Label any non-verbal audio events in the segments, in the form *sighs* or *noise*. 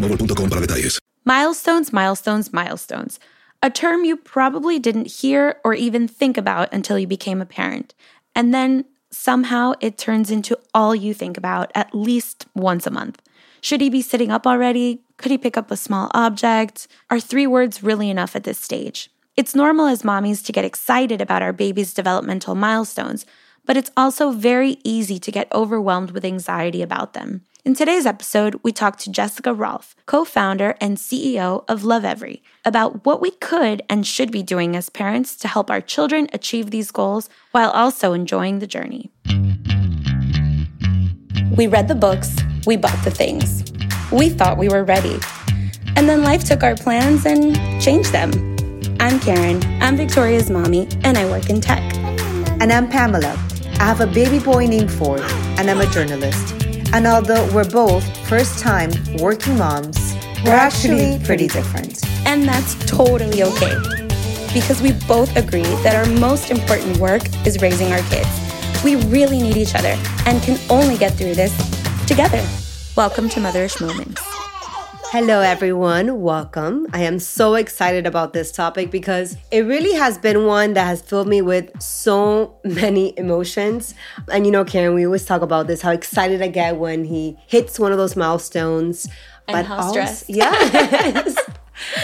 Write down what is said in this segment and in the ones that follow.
para detalles. Milestones, milestones, milestones. A term you probably didn't hear or even think about until you became a parent. And then somehow it turns into all you think about at least once a month. Should he be sitting up already? Could he pick up a small object? Are three words really enough at this stage? It's normal as mommies to get excited about our baby's developmental milestones, but it's also very easy to get overwhelmed with anxiety about them. In today's episode, we talked to Jessica Rolph, co founder and CEO of Lovevery, about what we could and should be doing as parents to help our children achieve these goals while also enjoying the journey. We read the books, we bought the things. We thought we were ready. And then life took our plans and changed them. I'm Karen, I'm Victoria's mommy, and I work in tech. And I'm Pamela. I have a baby boy named Ford, and I'm a journalist. And although we're both first time working moms, we're actually pretty different. And that's totally okay. Because we both agree that our most important work is raising our kids. We really need each other and can only get through this together. Welcome to Motherish Moments. Hello, everyone. Welcome. I am so excited about this topic because it really has been one that has filled me with so many emotions. And you know, Karen, we always talk about this how excited I get when he hits one of those milestones. And how also- stressed. Yes. *laughs*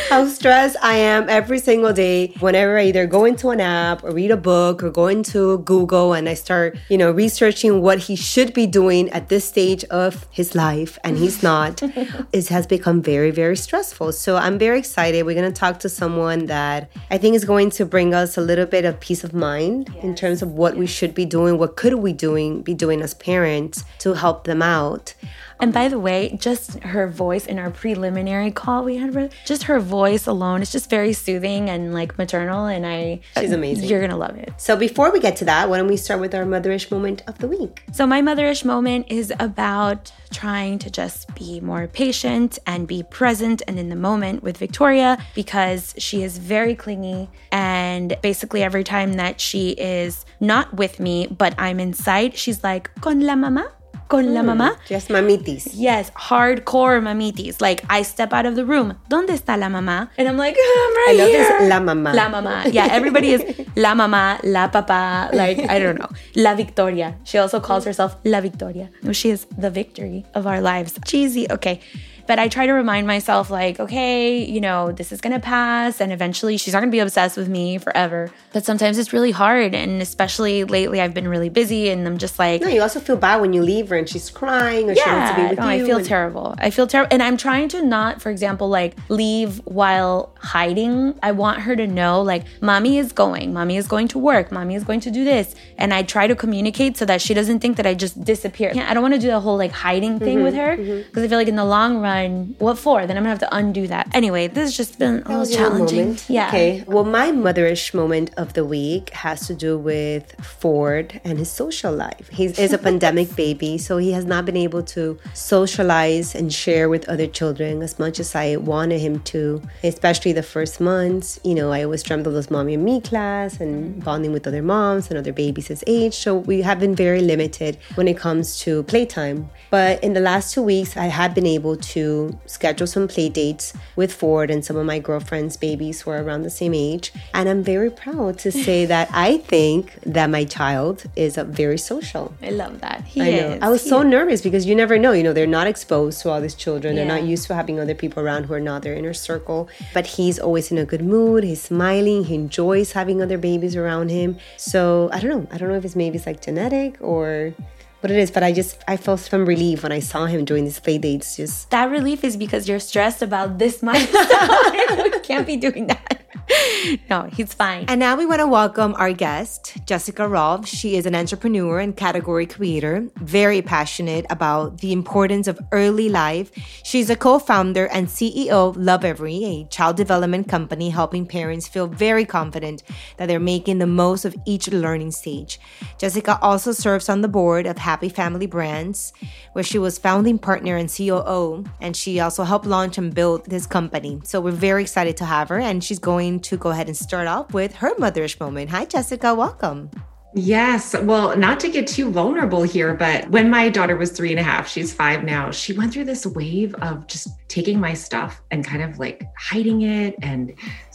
how stressed I am every single day whenever I either go into an app or read a book or go into Google and I start, you know, researching what he should be doing at this stage of his life and he's not. *laughs* it has become very, very stressful. So I'm very excited. We're going to talk to someone that I think is going to bring us a little bit of peace of mind in terms of what we should be doing, what could we doing be doing as parents to help them out. And by the way, just her voice in our preliminary call we had, just her voice alone is just very soothing and like maternal. And I, She's uh, amazing. You're gonna love it. So before we get to that, why don't we start with our motherish moment of the week? So, my motherish moment is about trying to just be more patient and be present and in the moment with Victoria because she is very clingy. And basically, every time that she is not with me, but I'm inside, she's like, Con la mamá? Con la mm. mamá? Just mamitis. Yes, hardcore mamitis. Like I step out of the room. ¿Dónde está la mamá? And I'm like, *laughs* I'm right I love here. this la mamá. La mamá. Yeah, everybody is la mamá, la papá. Like I don't know. La Victoria. She also calls herself La Victoria. She is the victory of our lives. Cheesy. Okay. But I try to remind myself, like, okay, you know, this is gonna pass, and eventually she's not gonna be obsessed with me forever. But sometimes it's really hard, and especially lately, I've been really busy, and I'm just like, No, you also feel bad when you leave her and she's crying or she wants to be with no, you. I feel and- terrible. I feel terrible. And I'm trying to not, for example, like leave while hiding. I want her to know, like, mommy is going, mommy is going to work, mommy is going to do this. And I try to communicate so that she doesn't think that I just disappear. I don't want to do the whole like hiding thing mm-hmm, with her mm-hmm. because I feel like in the long run, what for? Then I'm gonna have to undo that. Anyway, this has just been a little challenging. Yeah. Okay. Well, my motherish moment of the week has to do with Ford and his social life. He is a *laughs* pandemic baby, so he has not been able to socialize and share with other children as much as I wanted him to, especially the first months. You know, I always dreamt of those mommy and me class and bonding with other moms and other babies his age. So we have been very limited when it comes to playtime. But in the last two weeks, I have been able to schedule some play dates with Ford and some of my girlfriends' babies who are around the same age. And I'm very proud to say *laughs* that I think that my child is a very social. I love that. He I know. is. I was He so is. nervous because you never know. You know, they're not exposed to all these children. They're not used to having other people around who are not their inner circle. But he's always in a good mood. He's smiling. He enjoys having other babies around him. So I don't know. I don't know if it's maybe it's like genetic or what it is. But I just I felt some relief when I saw him doing these play dates. Just that relief is because you're stressed about this *laughs* milestone. *laughs* we can't be doing that. *laughs* No, he's fine. And now we want to welcome our guest, Jessica Rolph. She is an entrepreneur and category creator, very passionate about the importance of early life. She's a co founder and CEO of Lovevery, a child development company helping parents feel very confident that they're making the most of each learning stage. Jessica also serves on the board of Happy Family Brands, where she was founding partner and COO, and she also helped launch and build this company. So we're very excited to have her, and she's going to go ahead and start off with her motherish moment. Hi, Jessica. Welcome. Yes. Well, not to get too vulnerable here, but when my daughter was three and a half, she's five now, she went through this wave of just taking my stuff and kind of like hiding it and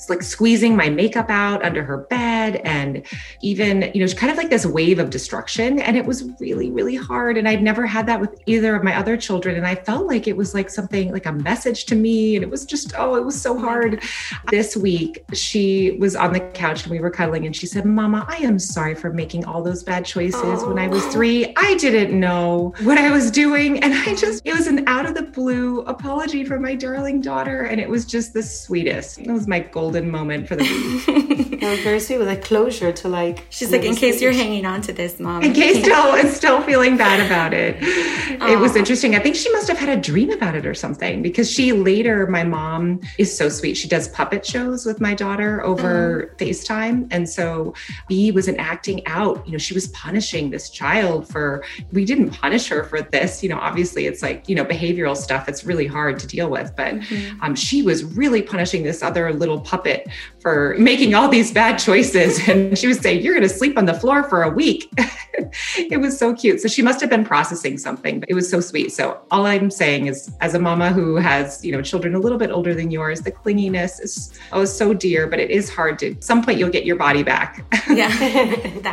like squeezing my makeup out under her bed and even, you know, kind of like this wave of destruction. And it was really, really hard. And I'd never had that with either of my other children. And I felt like it was like something like a message to me. And it was just, oh, it was so hard. This week, she was on the couch and we were cuddling and she said, Mama, I am sorry for making all those bad choices when I was three. I didn't know what I was doing. And I just, it was an out of the blue apology from my darling daughter. And it was just the sweetest. It was my golden moment for the week. *laughs* That was very sweet with a closure to like. She's like, in case you're hanging on to this, mom. In case *laughs* still is still feeling bad about it. It was interesting. I think she must have had a dream about it or something because she later, my mom is so sweet. She does puppet shows with my daughter over mm-hmm. FaceTime. And so B was enacting out, you know, she was punishing this child for, we didn't punish her for this. You know, obviously it's like, you know, behavioral stuff. It's really hard to deal with. But um, she was really punishing this other little puppet for making all these bad choices. *laughs* And she was saying, You're going to sleep on the floor for a week. *laughs* it was so cute. So she must have been processing something, but it was so sweet. So all I'm saying is, as a mama who has, you know, children a little bit older than yours, the clinginess is oh so dear, but it is hard to at some point you'll get your body back. *laughs* yeah,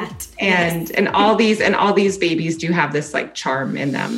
that. and and all these and all these babies do have this like charm in them.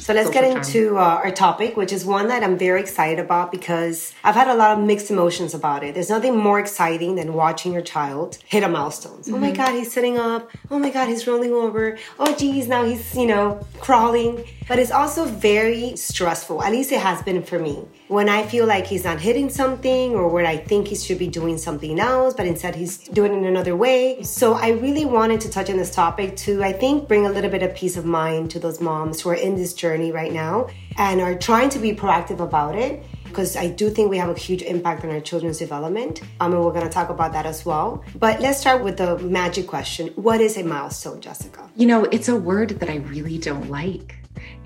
So let's get into uh, our topic, which is one that I'm very excited about because I've had a lot of mixed emotions about it. There's nothing more exciting than watching your child hit a milestone. Oh my God, he's sitting up. Oh my God, he's rolling over. Oh geez, now he's, you know, crawling. But it's also very stressful. At least it has been for me. When I feel like he's not hitting something or when I think he should be doing something else, but instead he's doing it in another way. So I really wanted to touch on this topic to, I think, bring a little bit of peace of mind to those moms who are in this journey right now and are trying to be proactive about it because I do think we have a huge impact on our children's development. Um, and we're going to talk about that as well. But let's start with the magic question What is a milestone, Jessica? You know, it's a word that I really don't like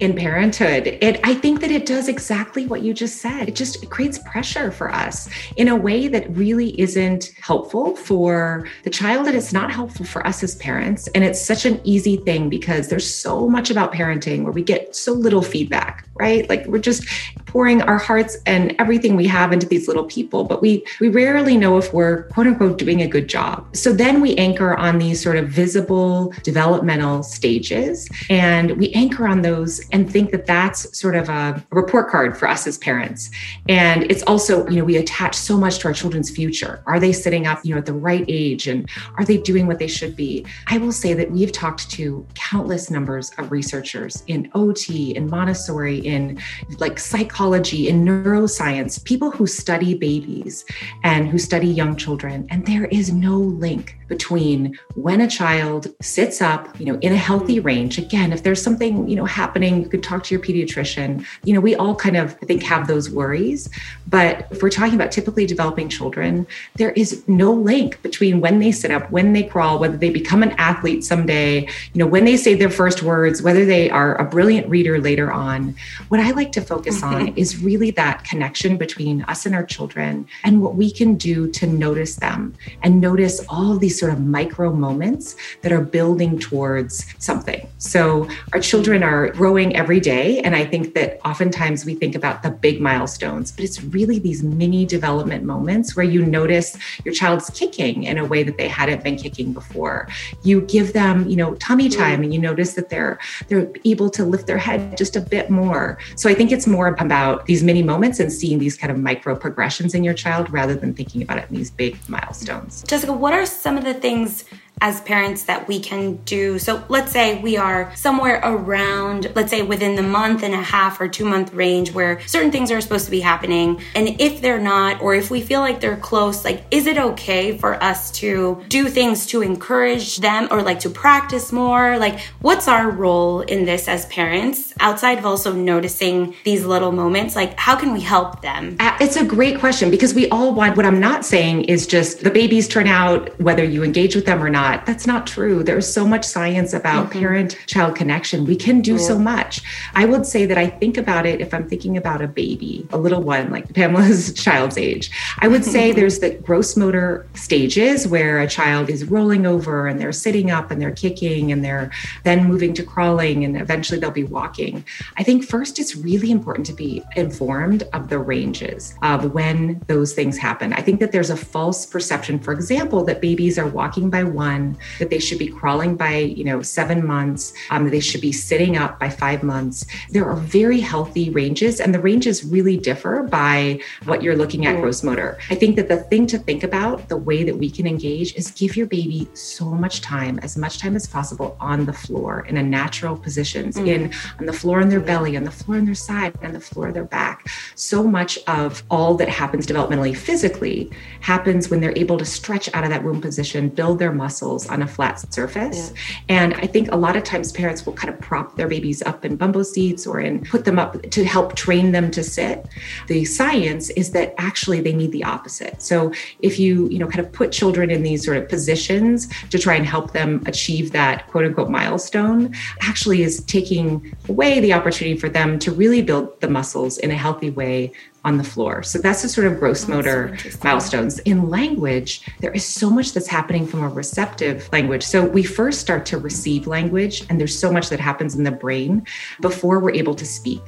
in parenthood. It I think that it does exactly what you just said. It just creates pressure for us in a way that really isn't helpful for the child and it's not helpful for us as parents. And it's such an easy thing because there's so much about parenting where we get so little feedback, right? Like we're just pouring our hearts and everything we have into these little people, but we we rarely know if we're quote unquote doing a good job. So then we anchor on these sort of visible developmental stages and we anchor on those and think that that's sort of a, report card for us as parents. And it's also, you know, we attach so much to our children's future. Are they sitting up, you know, at the right age and are they doing what they should be? I will say that we've talked to countless numbers of researchers in OT, in Montessori, in like psychology, in neuroscience, people who study babies and who study young children, and there is no link between when a child sits up, you know, in a healthy range. Again, if there's something, you know, happening, you could talk to your pediatrician. You know, we all kind of, I think, have those worries. But if we're talking about typically developing children, there is no link between when they sit up, when they crawl, whether they become an athlete someday, you know, when they say their first words, whether they are a brilliant reader later on. What I like to focus on mm-hmm. is really that connection between us and our children and what we can do to notice them and notice all these sort of micro moments that are building towards something. So our children are growing every day. And I think that oftentimes we think about the big milestones, but it's really these mini development moments where you notice your child's kicking in a way that they hadn't been kicking before. You give them, you know, tummy mm-hmm. time and you notice that they're they're able to lift their head just a bit more. So I think it's more about these mini moments and seeing these kind of micro progressions in your child rather than thinking about it in these big milestones. Jessica, what are some of the things as parents that we can do. So let's say we are somewhere around, let's say within the month and a half or two month range where certain things are supposed to be happening. And if they're not, or if we feel like they're close, like, is it okay for us to do things to encourage them or like to practice more? Like, what's our role in this as parents outside of also noticing these little moments? Like, how can we help them? Uh, it's a great question because we all want, what I'm not saying is just the babies turn out, whether you engage with them or not not. That's not true. There's so much science about mm-hmm. parent child connection. We can do yeah. so much. I would say that I think about it if I'm thinking about a baby, a little one, like Pamela's *laughs* child's age. I would say *laughs* there's the gross motor stages where a child is rolling over and they're sitting up and they're kicking and they're then moving to crawling and eventually they'll be walking. I think first it's really important to be informed of the ranges of when those things happen. I think that there's a false perception, for example, that babies are walking by one one, that they should be crawling by, you know, seven months, um, they should be sitting up by five months. There are very healthy ranges, and the ranges really differ by what you're looking at gross motor. I think that the thing to think about, the way that we can engage, is give your baby so much time, as much time as possible on the floor in a natural positions, mm. in on the floor on their belly, on the floor on their side, on the floor of their back. So much of all that happens developmentally physically happens when they're able to stretch out of that womb position, build their muscles muscles on a flat surface. Yeah. And I think a lot of times parents will kind of prop their babies up in bumbo seats or in put them up to help train them to sit. The science is that actually they need the opposite. So if you, you know, kind of put children in these sort of positions to try and help them achieve that quote unquote milestone, actually is taking away the opportunity for them to really build the muscles in a healthy way on the floor. So that's the sort of gross motor so milestones. In language, there is so much that's happening from a receptive language. So we first start to receive language, and there's so much that happens in the brain before we're able to speak.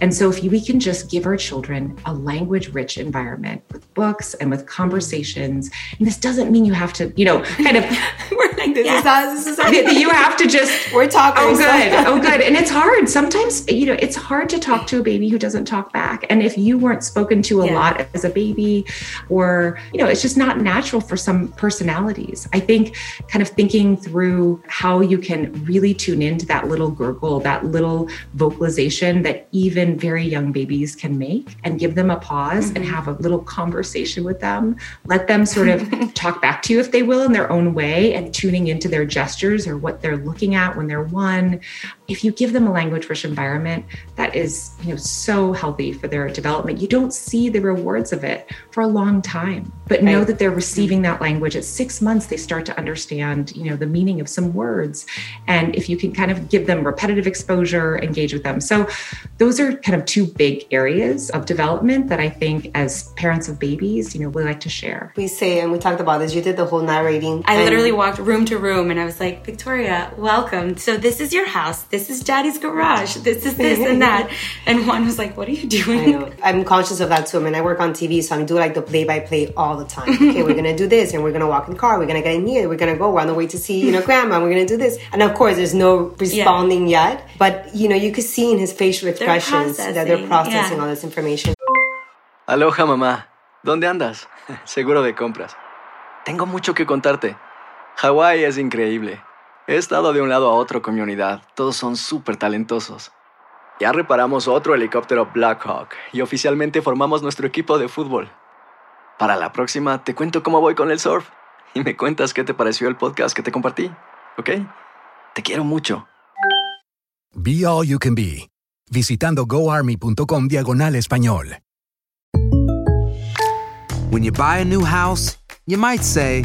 And so if we can just give our children a language rich environment with books and with conversations, and this doesn't mean you have to, you know, kind of. *laughs* *laughs* like, this yes. is how, this is how you have to just. *laughs* We're talking. Oh, good. oh, good. And it's hard. *laughs* Sometimes, you know, it's hard to talk to a baby who doesn't talk back. And if you weren't spoken to a yeah. lot as a baby, or, you know, it's just not natural for some personalities. I think kind of thinking through how you can really tune into that little gurgle, that little vocalization that even very young babies can make and give them a pause mm-hmm. and have a little conversation with them. Let them sort of *laughs* talk back to you if they will in their own way and tuning into their gestures or what they're looking at when they're one. If you give them a language rich environment that is, you know, so healthy for their development, you don't see the rewards of it for a long time. But know that they're receiving mm-hmm. that language at six months, they start to understand, you know, the meaning of some words. And if you can kind of give them repetitive exposure, engage with them. So those are kind of two big areas of development that I think as parents of babies, you know, we like to share. We say, and we talked about this, you did the whole narrating. I literally walked room to room and I was like, Victoria, welcome. So this is your house. This is daddy's garage. This is this and that. *laughs* And Juan was like, what are you doing? I'm conscious of that too. I mean, I work on TV, so I do like the play by play all the time. *laughs* Okay, we're gonna do this, and we're gonna walk in the car. We're gonna get in here. We're gonna go. We're on the way to see you know grandma. We're gonna do this, and of course, there's no responding yeah. yet. But you know, you could see in his facial expressions they're that they're processing yeah. all this information. Aloha, mamá. ¿Dónde andas? *laughs* Seguro de compras. Tengo mucho que contarte. Hawái es increíble. He estado de un lado a otro con mi unidad. Todos son súper talentosos. Ya reparamos otro helicóptero Blackhawk y oficialmente formamos nuestro equipo de fútbol. Para la próxima te cuento cómo voy con el surf y me cuentas qué te pareció el podcast que te compartí, ¿ok? Te quiero mucho. Be All You Can Be, visitando goarmy.com diagonal español. When you buy a new house, you might say,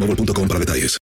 boostmobile.com para detalles.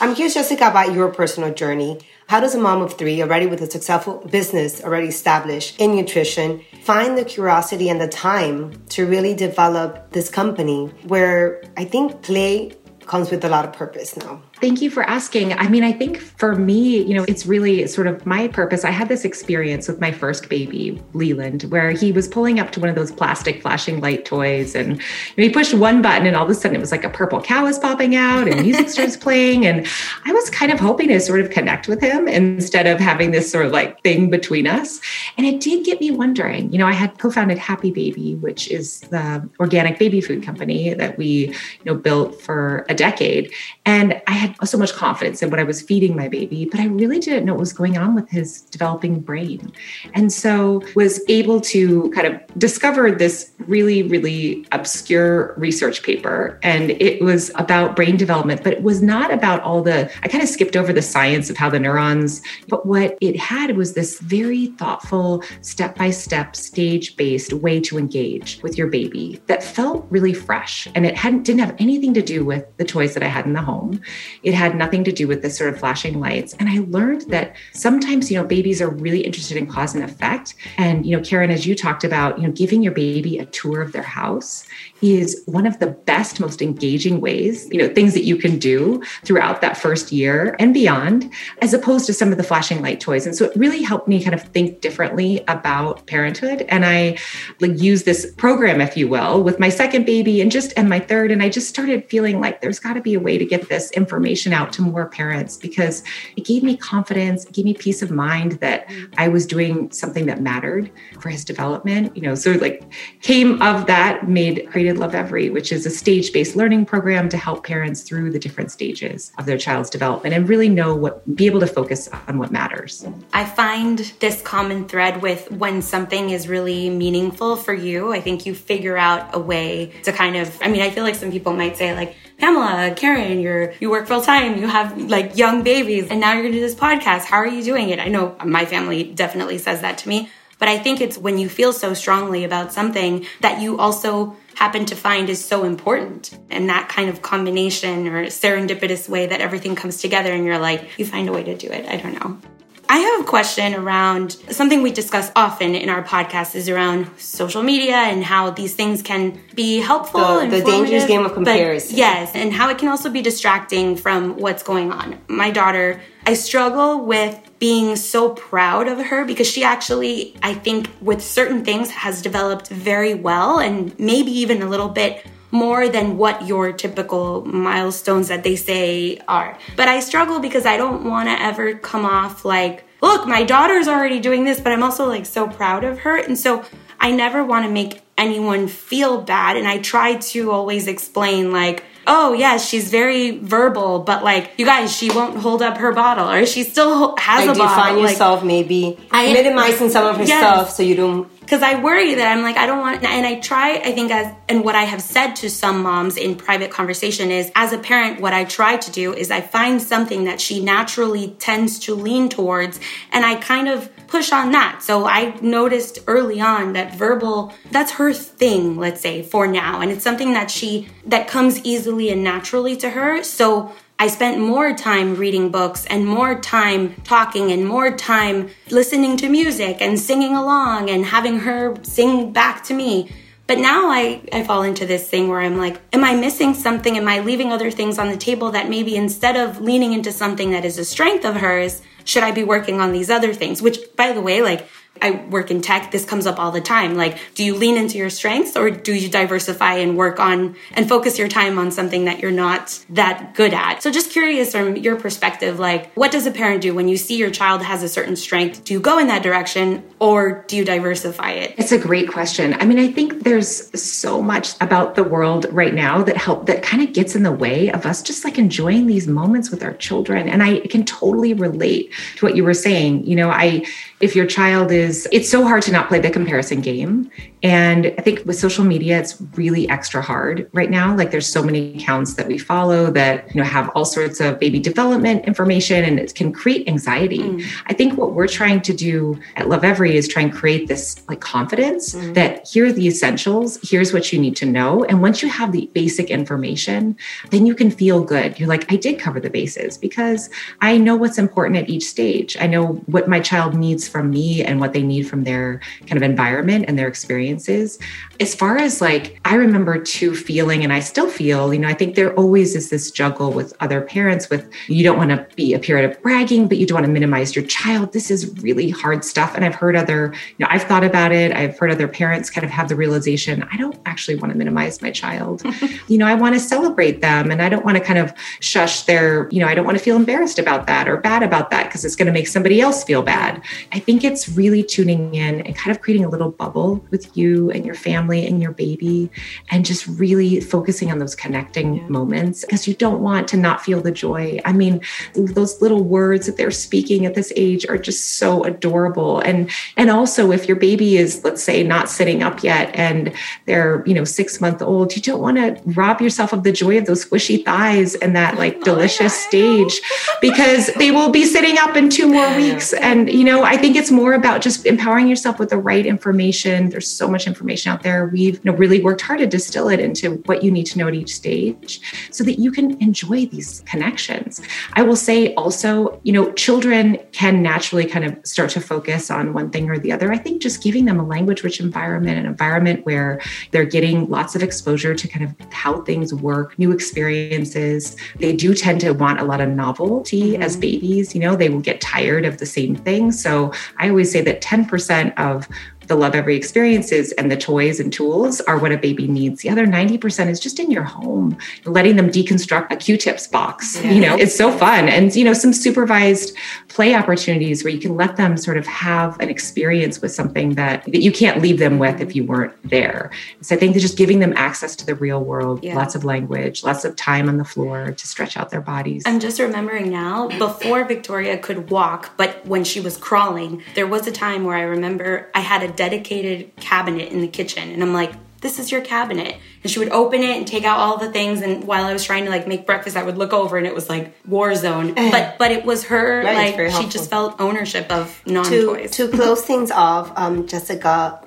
I'm curious, Jessica, about your personal journey. How does a mom of three, already with a successful business already established in nutrition, find the curiosity and the time to really develop this company where I think play comes with a lot of purpose now? Thank you for asking. I mean, I think for me, you know, it's really sort of my purpose. I had this experience with my first baby, Leland, where he was pulling up to one of those plastic flashing light toys and you know, he pushed one button and all of a sudden it was like a purple cow was popping out and music *laughs* starts playing. And I was kind of hoping to sort of connect with him instead of having this sort of like thing between us. And it did get me wondering, you know, I had co-founded Happy Baby, which is the organic baby food company that we, you know, built for a decade. And I had so much confidence in what I was feeding my baby, but I really didn't know what was going on with his developing brain. And so was able to kind of discover this really, really obscure research paper. And it was about brain development, but it was not about all the, I kind of skipped over the science of how the neurons, but what it had was this very thoughtful, step by step, stage based way to engage with your baby that felt really fresh. And it hadn't, didn't have anything to do with the toys that I had in the home. It had nothing to do with the sort of flashing lights. And I learned that sometimes, you know, babies are really interested in cause and effect. And, you know, Karen, as you talked about, you know, giving your baby a tour of their house is one of the best, most engaging ways, you know, things that you can do throughout that first year and beyond, as opposed to some of the flashing light toys. And so it really helped me kind of think differently about parenthood. And I like use this program, if you will, with my second baby and just and my third. And I just started feeling like there's got to be a way to get this information out to more parents because it gave me confidence, gave me peace of mind that I was doing something that mattered for his development. You know, so like came of that made Created Lovevery, which is a stage-based learning program to help parents through the different stages of their child's development and really know what be able to focus on what matters. I find this common thread with when something is really meaningful for you. I think you figure out a way to kind of, I mean, I feel like some people might say, like, Pamela, Karen, you're you work full time, you have like young babies, and now you're gonna do this podcast. How are you doing it? I know my family definitely says that to me. But I think it's when you feel so strongly about something that you also happen to find is so important. And that kind of combination or serendipitous way that everything comes together and you're like, you find a way to do it. I don't know. I have a question around something we discuss often in our podcast is around social media and how these things can be helpful. The, the dangerous game of comparison. yes, and how it can also be distracting from what's going on. My daughter, I struggle with being so proud of her because she actually, I think, with certain things has developed very well and maybe even a little bit more than what your typical milestones that they say are. But I struggle because I don't want to ever come off like, look, my daughter's already doing this, but I'm also like so proud of her. And so I never want to make anyone feel bad. And I try to always explain, like, oh, yes, she's very verbal, but like, you guys, she won't hold up her bottle or she still has a bottle. find Like, yourself maybe I- minimizing some of her Yes. stuff so you don't because I worry that I'm like I don't want and I try I think as and what I have said to some moms in private conversation is as a parent what I try to do is I find something that she naturally tends to lean towards and I kind of push on that. So I noticed early on that verbal, that's her thing, let's say, for now. And it's something that she, that comes easily and naturally to her. So I spent more time reading books and more time talking and more time listening to music and singing along and having her sing back to me. But now I, I fall into this thing where I'm like, am I missing something? Am I leaving other things on the table that maybe instead of leaning into something that is a strength of hers, should I be working on these other things? Which, by the way, like I work in tech, this comes up all the time. Like, do you lean into your strengths or do you diversify and work on and focus your time on something that you're not that good at? So just curious from your perspective, like, what does a parent do when you see your child has a certain strength? Do you go in that direction or do you diversify it? It's a great question. I mean, I think there's so much about the world right now that help that kind of gets in the way of us just like enjoying these moments with our children. And I can totally relate to what you were saying. You know, I if your child is it's so hard to not play the comparison game. And i think with social media it's really extra hard right now. Like there's so many accounts that we follow that you know have all sorts of baby development information and it can create anxiety. Mm. i think what we're trying to do at Lovevery is try and create this like confidence mm. that here are the essentials here's what you need to know. And once you have the basic information then you can feel good. You're like i did cover the bases because i know what's important at each stage. I know what my child needs from me and what they need from their kind of environment and their experiences. As far as like, I remember too feeling, and I still feel, you know, I think there always is this juggle with other parents with you don't want to be a period of bragging, but you don't want to minimize your child. This is really hard stuff. And I've heard other, you know, I've thought about it. I've heard other parents kind of have the realization, I don't actually want to minimize my child. *laughs* you know, I want to celebrate them and I don't want to kind of shush their, you know, I don't want to feel embarrassed about that or bad about that because it's going to make somebody else feel bad. I think it's really tuning in and kind of creating a little bubble with you and your family and your baby and just really focusing on those connecting yeah. moments because you don't want to not feel the joy. I mean, those little words that they're speaking at this age are just so adorable. And and also if your baby is let's say not sitting up yet and they're, you know, 6 month old, you don't want to rob yourself of the joy of those squishy thighs and that like *laughs* oh, delicious oh, stage *laughs* because they will be sitting up in two more weeks and you know, I think it's more about just empowering yourself with the right information. There's so much information out there. We've you know, really worked hard to distill it into what you need to know at each stage so that you can enjoy these connections. I will say also, you know, children can naturally kind of start to focus on one thing or the other. I think just giving them a language rich environment, an environment where they're getting lots of exposure to kind of how things work, new experiences. They do tend to want a lot of novelty mm-hmm. as babies. You know, they will get tired of the same thing. So I always say that 10% of the Lovevery experiences and the toys and tools are what a baby needs. The other 90% is just in your home, letting them deconstruct a Q-tips box. Yeah. You know, it's so fun. And, you know, some supervised play opportunities where you can let them sort of have an experience with something that, that you can't leave them with if you weren't there. So I think that just giving them access to the real world, yeah. lots of language, lots of time on the floor to stretch out their bodies. I'm just remembering now, before Victoria could walk, but when she was crawling, there was a time where I remember I had a dedicated cabinet in the kitchen. And I'm like, this is your cabinet. And she would open it and take out all the things. And while I was trying to like make breakfast, I would look over and it was like war zone. *sighs* But but it was her right, like she just felt ownership of non toys. To, to close things off, um, Jessica,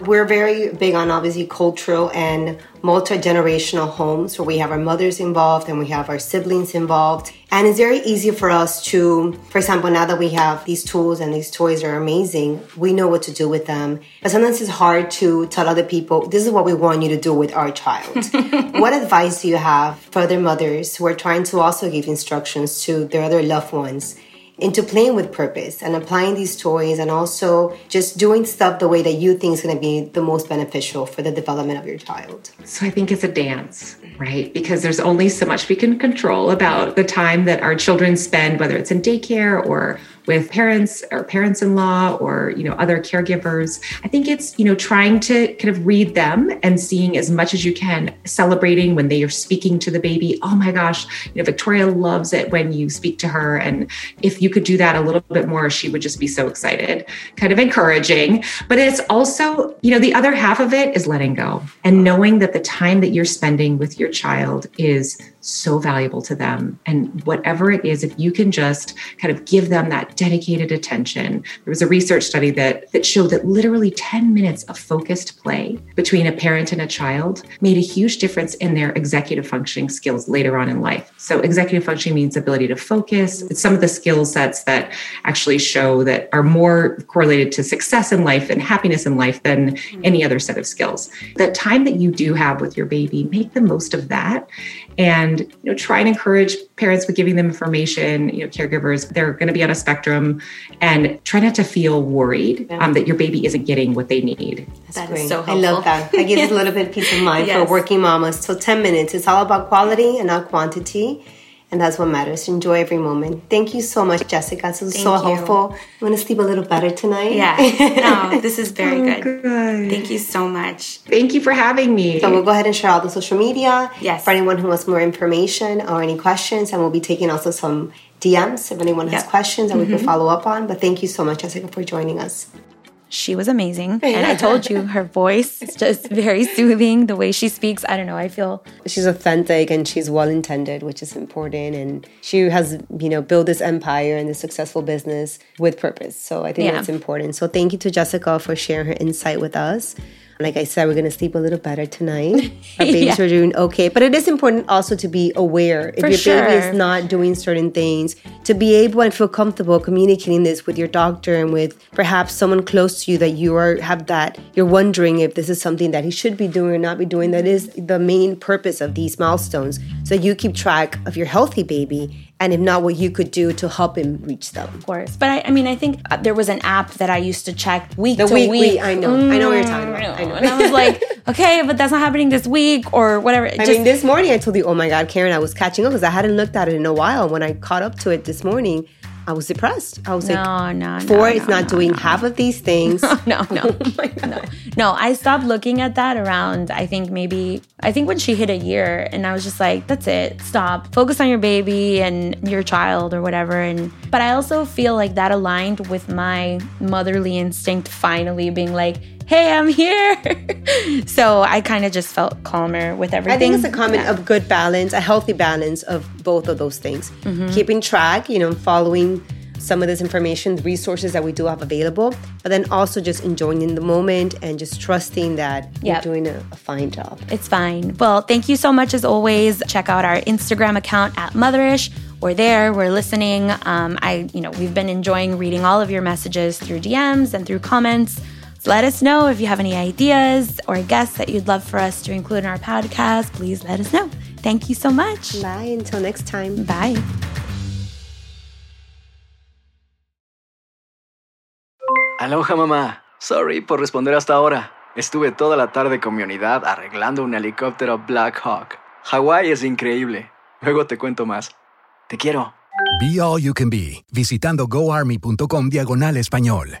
we're very big on obviously cultural and multi-generational homes. Where we have our mothers involved and we have our siblings involved. And it's very easy for us to for example now that we have these tools and these toys are amazing we know what to do with them. But sometimes it's hard to tell other people this is what we want you to do with our child. *laughs* What advice do you have for other mothers who are trying to also give instructions to their other loved ones into playing with purpose and applying these toys and also just doing stuff the way that you think is going to be the most beneficial for the development of your child. So I think it's a dance, right? Because there's only so much we can control about the time that our children spend, whether it's in daycare or with parents or parents-in-law or you know other caregivers. I think it's you know trying to kind of read them and seeing as much as you can celebrating when they are speaking to the baby. Oh my gosh you know victoria loves it when you speak to her. And if you could do that a little bit more she would just be so excited. Kind of encouraging. But it's also you know the other half of it is letting go and knowing that the time that you're spending with your child is so valuable to them. And whatever it is, if you can just kind of give them that dedicated attention. There was a research study that, that showed that literally 10 minutes of focused play between a parent and a child made a huge difference in their executive functioning skills later on in life. So, executive functioning means ability to focus. It's some of the skill sets that actually show that are more correlated to success in life and happiness in life than mm-hmm. any other set of skills. The time that you do have with your baby, make the most of that and you know try and encourage parents with giving them information you know caregivers they're going to be on a spectrum and try not to feel worried um, that your baby isn't getting what they need That's great. so helpful. i love that that gives yes. a little bit of peace of mind *laughs* yes. for working mamas so 10 minutes it's all about quality and not quantity and that's what matters. Enjoy every moment. Thank you so much, Jessica. This was Thank so you. helpful. I'm going to sleep a little better tonight? Yeah. *laughs* No, this is very oh, good. good. Thank you so much. Thank you for having me. So we'll go ahead and share all the social media. Yes. For anyone who wants more information or any questions, and we'll be taking also some DMs if anyone has questions that mm-hmm. we can follow up on. But thank you so much, Jessica, for joining us she was amazing. *laughs* And I told you her voice is just very soothing. The way she speaks, I don't know, I feel she's authentic and she's well intended, which is important. And she has, you know, built this empire and this successful business with purpose. So I think yeah. that's important. So thank you to Jessica for sharing her insight with us. Like I said, we're going to sleep a little better tonight. *laughs* Our babies yeah. are doing okay. But it is important also to be aware if For your sure. baby is not doing certain things, to be able and feel comfortable communicating this with your doctor and with perhaps someone close to you that you are have that you're wondering if this is something that he should be doing or not be doing. That is the main purpose of these milestones. So you keep track of your healthy baby and if not, what you could do to help him reach them. Of course, but I, I mean, I think uh, there was an app that I used to check week the to week, week. I know, mm, I know what you're talking about. I know, and I was like, *laughs* okay, but that's not happening this week or whatever. I Just, mean, this morning I told you, oh my God, Karen, I was catching up because I hadn't looked at it in a while. When I caught up to it this morning, I was depressed. I was like, no, like, no, four no, is not no, doing no. half of these things. *laughs* no, no, *laughs* *laughs* oh no, no. I stopped looking at that around. I think maybe I think when she hit a year, and I was just like, that's it. Stop. Focus on your baby and your child or whatever. And but I also feel like that aligned with my motherly instinct. Finally being like hey, I'm here. *laughs* so I kind of just felt calmer with everything. I think it's a comment yeah. of good balance, a healthy balance of both of those things. Mm-hmm. Keeping track, you know, following some of this information, the resources that we do have available, but then also just enjoying in the moment and just trusting that yep. you're doing a, a, fine job. It's fine. Well, thank you so much as always. Check out our Instagram account at Motherish. We're there. We're listening. Um, I, you know, we've been enjoying reading all of your messages through DMs and through comments. Let us know if you have any ideas or guests that you'd love for us to include in our podcast. Please let us know. Thank you so much. Bye. Until next time. Bye. Aloha mamá. Sorry por responder hasta ahora. Estuve toda la tarde con mi unidad arreglando un helicóptero Black Hawk. Hawái es increíble. Luego te cuento más. Te quiero. Be All You Can Be, visitando goarmy.com diagonal español.